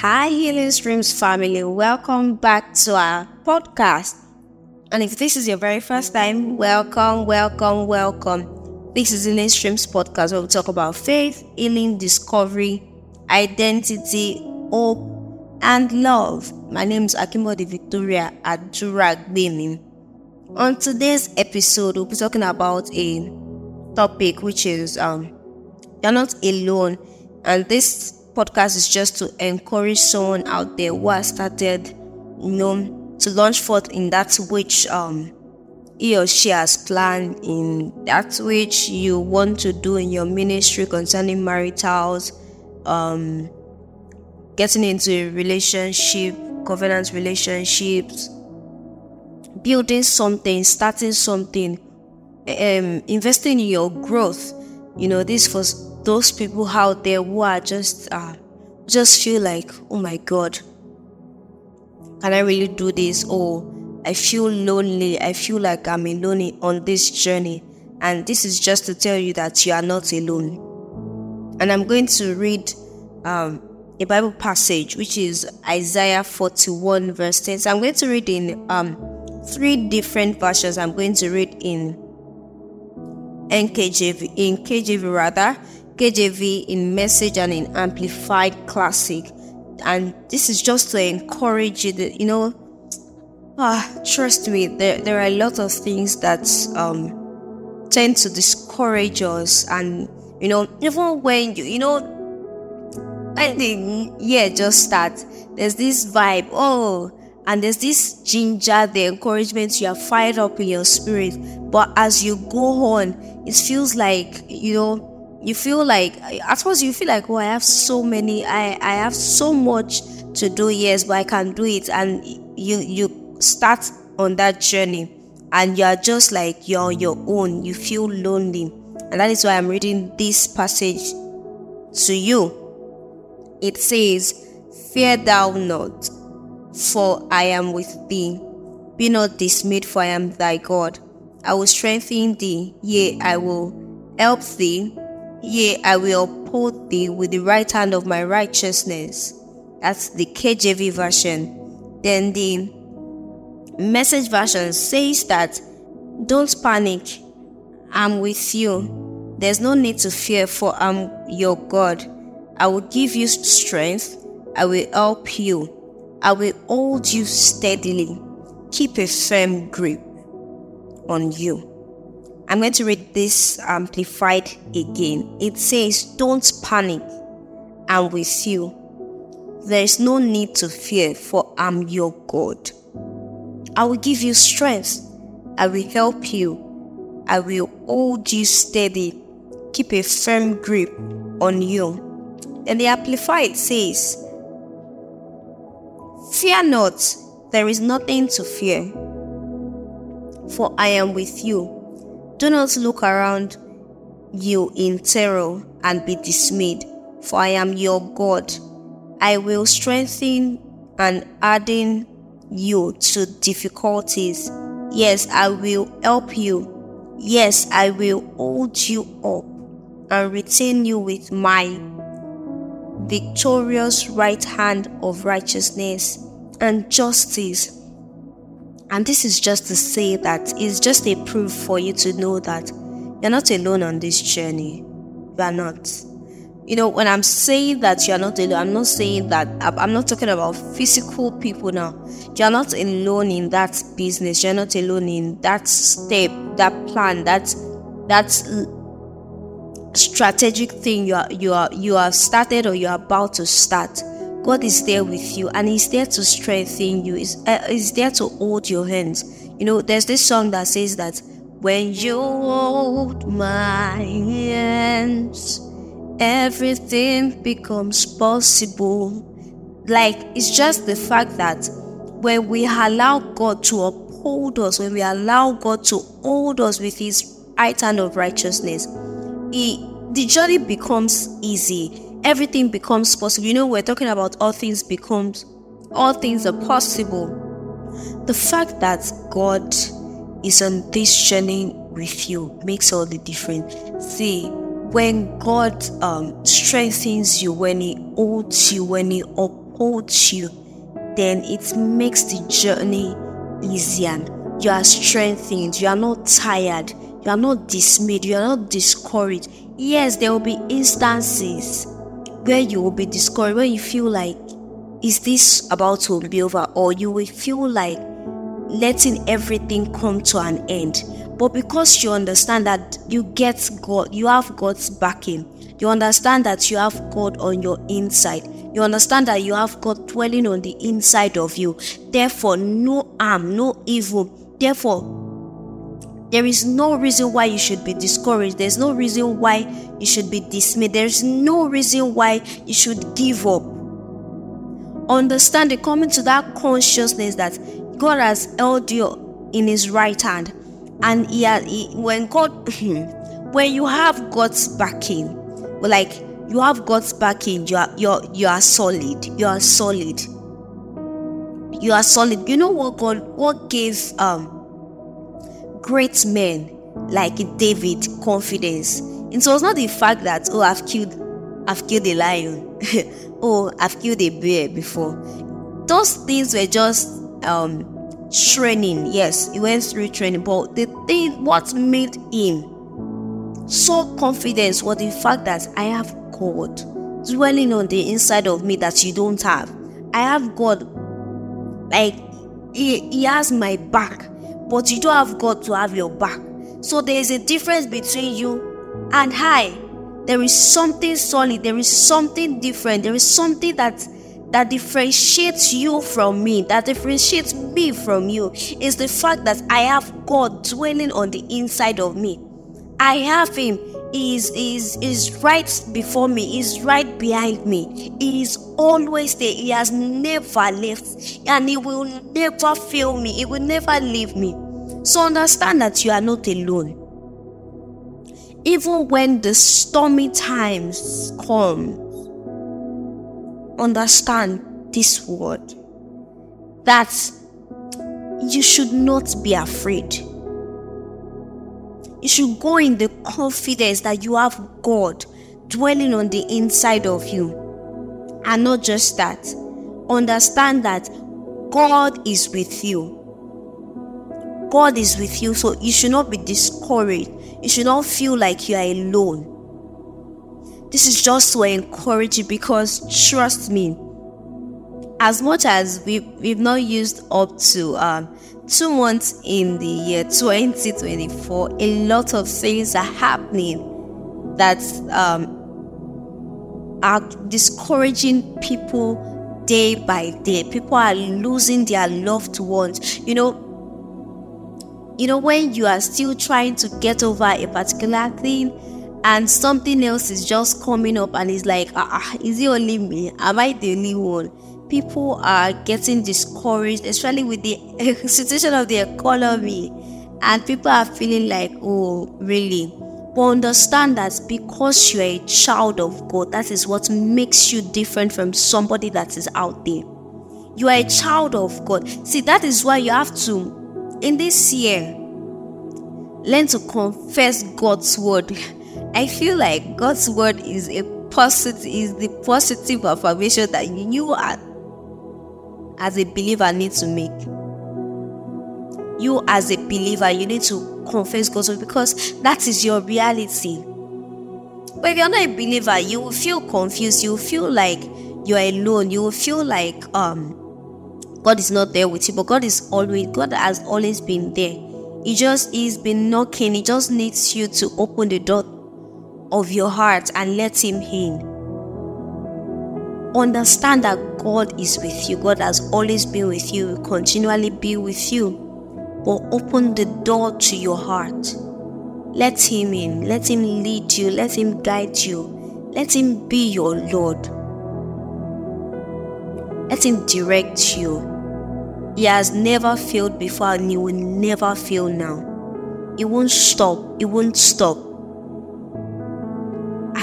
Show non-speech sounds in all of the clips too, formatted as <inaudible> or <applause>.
Hi, Healing Streams family. Welcome back to our podcast. And if this is your very first time, welcome, welcome, welcome. This is Healing Streams podcast where we talk about faith, healing, discovery, identity, hope, and love. My name is Akimbode Victoria Aduragbemi. On today's episode, we'll be talking about a topic which is um, you're not alone. And this podcast is just to encourage someone out there who has started, you know, to launch forth in that which um he or she has planned in that which you want to do in your ministry concerning maritals, um, getting into a relationship, covenant relationships, building something, starting something, um, investing in your growth. You know, this for those people out there who are just uh, just feel like, oh my God, can I really do this? Or I feel lonely. I feel like I'm alone on this journey. And this is just to tell you that you are not alone. And I'm going to read um, a Bible passage, which is Isaiah 41, verse 10. So I'm going to read in um, three different versions. I'm going to read in NKJV, in KJV rather, KJV in Message and in Amplified Classic. And this is just to encourage you that, you know, ah, trust me, there, there are a lot of things that um, tend to discourage us. And, you know, even when you, you know, when the year just starts, there's this vibe, oh, and there's this ginger, the encouragement you are fired up in your spirit. But as you go on, it feels like, you know, you feel like I suppose you feel like oh I have so many I I have so much to do yes but I can do it. And you you start on that journey and you're just like you're on your own. You feel lonely. And that is why I'm reading this passage to you. It says fear thou not for I am with thee. Be not dismayed for I am thy God. I will strengthen thee. Yea I will help thee Yea, I will uphold thee with the right hand of my righteousness. That's the KJV version. Then the message version says that don't panic. I'm with you. There's no need to fear, for I'm your God. I will give you strength. I will help you. I will hold you steadily. Keep a firm grip on you. I'm going to read this um, amplified again. It says, Don't panic. I'm with you. There is no need to fear, for I'm your God. I will give you strength. I will help you. I will hold you steady. Keep a firm grip on you. And the Amplified says, Fear not, there is nothing to fear, for I am with you. Do not look around you in terror and be dismayed, for I am your God. I will strengthen and harden you to difficulties. Yes, I will help you. Yes, I will hold you up and retain you with my victorious right hand of righteousness and justice. And this is just to say that it's just a proof for you to know that you're not alone on this journey. You are not. You know, when I'm saying that you're not alone, I'm not saying that I'm not talking about physical people now. You're not alone in that business. You're not alone in that step, that plan, that that strategic thing you are you are you have started or you're about to start God is there with you and He's there to strengthen you, He's, uh, he's there to hold your hands. You know, there's this song that says that when you hold my hands, everything becomes possible. Like, it's just the fact that when we allow God to uphold us, when we allow God to hold us with His right hand of righteousness, he, the journey becomes easy everything becomes possible. You know, we're talking about all things becomes all things are possible. The fact that God is on this journey with you makes all the difference. See, when God um, strengthens you, when He holds you, when He upholds you, then it makes the journey easier. You are strengthened, you are not tired, you are not dismayed, you are not discouraged. Yes, there will be instances where you will be discouraged, where you feel like, is this about to be over? Or you will feel like letting everything come to an end. But because you understand that you get God, you have God's backing, you understand that you have God on your inside, you understand that you have God dwelling on the inside of you. Therefore, no harm, no evil. Therefore, there is no reason why you should be discouraged. There's no reason why you should be dismayed. There's no reason why you should give up. Understand it, coming to that consciousness that God has held you in His right hand, and He, has, he when God, <clears throat> when you have God's backing, like you have God's backing, you are you are, you are solid. You are solid. You are solid. You know what God what gave um great men like David confidence. It was not the fact that oh I've killed I've killed a lion, <laughs> oh I've killed a bear before. Those things were just um training. Yes, he went through training, but the thing what made him so confident was the fact that I have God dwelling on the inside of me that you don't have. I have God like he, he has my back but you don't have God to have your back. So there is a difference between you and I. There is something solid, there is something different, there is something that that differentiates you from me, that differentiates me from you, is the fact that I have God dwelling on the inside of me. I have Him. Is, is, is right before me, is right behind me. He is always there. He has never left, and He will never fail me. He will never leave me. So understand that you are not alone. Even when the stormy times come, understand this word that you should not be afraid. You should go in the confidence that you have God dwelling on the inside of you. And not just that, understand that God is with you. God is with you, so you should not be discouraged. You should not feel like you are alone. This is just to encourage you because trust me, as much as we, we've not used up to um, two months in the year 2024, a lot of things are happening that um, are discouraging people day by day. People are losing their loved ones. You know, you know, when you are still trying to get over a particular thing and something else is just coming up and it's like, ah, ah, is it only me? Am I the only one? People are getting discouraged, especially with the <laughs> situation of the economy, and people are feeling like, oh, really? But understand that because you're a child of God, that is what makes you different from somebody that is out there. You are a child of God. See, that is why you have to in this year, learn to confess God's word. <laughs> I feel like God's word is a positive is the positive affirmation that you are as a believer need to make. You as a believer, you need to confess God's word because that is your reality. But if you're not a believer, you will feel confused. You will feel like you're alone. You will feel like um God is not there with you, but God is always, God has always been there. He just, He's been knocking. He just needs you to open the door of your heart and let Him in. Understand that God is with you. God has always been with you, will continually be with you. But open the door to your heart. Let Him in. Let Him lead you. Let Him guide you. Let Him be your Lord. Let Him direct you. He has never failed before and He will never fail now. He won't stop. He won't stop.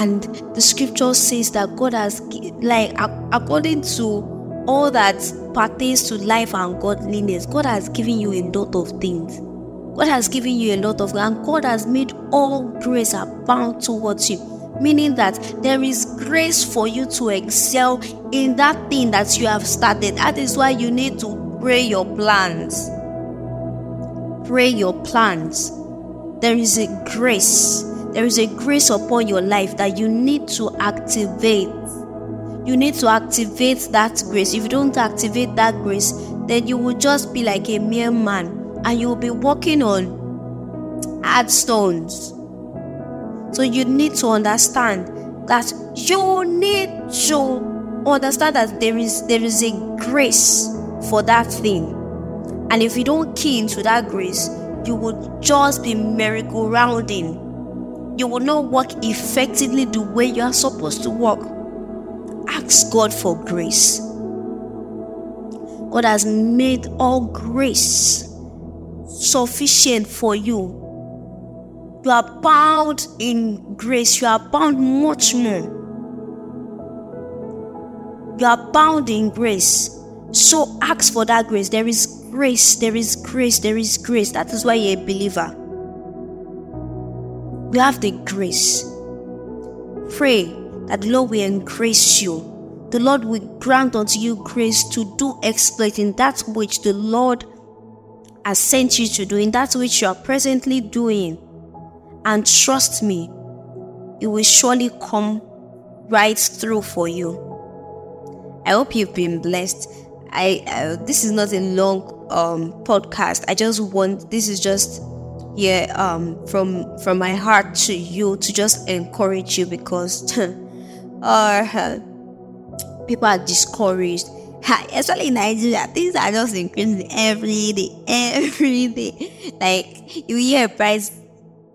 And the scripture says that God has, like, according to all that pertains to life and godliness, God has given you a lot of things. God has given you a lot of, and God has made all grace abound towards you. Meaning that there is grace for you to excel in that thing that you have started. That is why you need to pray your plans. Pray your plans. There is a grace. There is a grace upon your life that you need to activate. You need to activate that grace. If you don't activate that grace, then you will just be like a mere man and you will be walking on hard stones. So you need to understand that you need to understand that there is there is a grace for that thing. And if you don't key into that grace, you will just be miracle rounding. You will not work effectively the way you are supposed to work. Ask God for grace. God has made all grace sufficient for you you are bound in grace. You are bound much more. You are bound in grace. So ask for that grace. There is grace. There is grace. There is grace. That is why you're a believer. You have the grace. Pray that the Lord will increase you. The Lord will grant unto you grace to do exploit in that which the Lord has sent you to do, in that which you are presently doing and trust me, it will surely come right through for you. I hope you've been blessed. I uh, this is not a long um, podcast. I just want this is just yeah um from from my heart to you to just encourage you because uh, people are discouraged. Especially in Nigeria, things are just increasing every day, <laughs> every day. Like you hear a price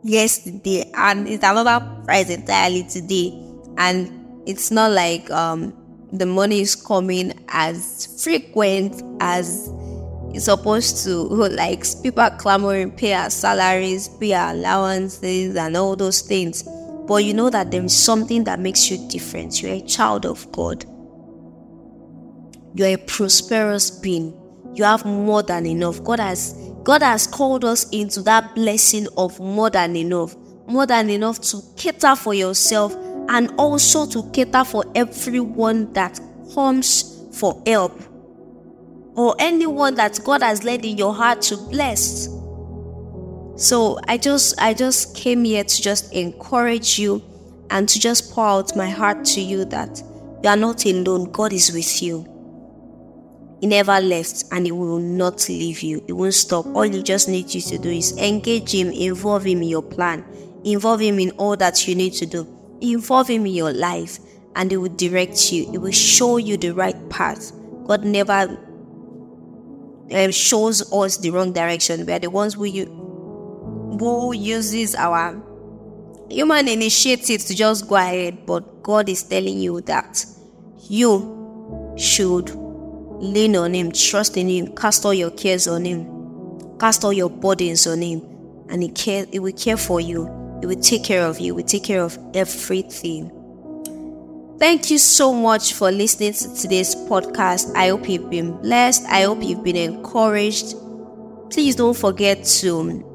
yesterday and it's another price entirely today and it's not like um the money is coming as frequent as it's supposed to <laughs> like people are clamoring pay our salaries pay our allowances and all those things. But you know that there is something that makes you different. You're a child of god. You're a prosperous being. You have more than enough. God has God has called us into that blessing of more than enough, more than enough to cater for yourself and also to cater for everyone that comes for help or anyone that God has led in your heart to bless. So I just I just came here to just encourage you and to just pour out my heart to you that you are not alone. God is with you. He never left and He will not leave you. He won't stop. All you just need you to do is engage Him, involve Him in your plan, involve Him in all that you need to do, involve Him in your life, and He will direct you. He will show you the right path. God never um, shows us the wrong direction. We are the ones who, you, who uses our human initiative to just go ahead, but God is telling you that you should Lean on Him, trust in Him, cast all your cares on Him, cast all your burdens on Him, and He care. He will care for you. He will take care of you. He will take care of everything. Thank you so much for listening to today's podcast. I hope you've been blessed. I hope you've been encouraged. Please don't forget to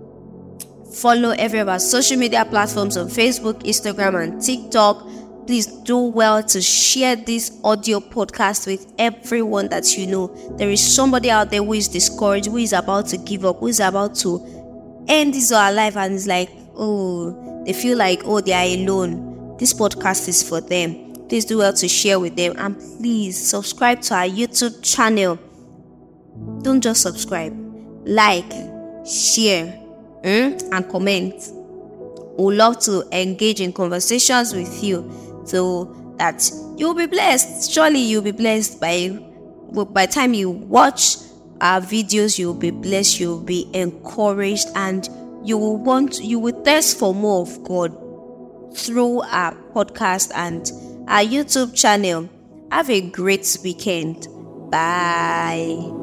follow every of our social media platforms on Facebook, Instagram, and TikTok please do well to share this audio podcast with everyone that you know. There is somebody out there who is discouraged, who is about to give up, who is about to end his or her life and is like, oh, they feel like, oh, they are alone. This podcast is for them. Please do well to share with them and please subscribe to our YouTube channel. Don't just subscribe, like, share, mm, and comment. We love to engage in conversations with you so that you'll be blessed. Surely you'll be blessed by by time you watch our videos, you'll be blessed, you'll be encouraged, and you will want you will thirst for more of God through our podcast and our YouTube channel. Have a great weekend. Bye.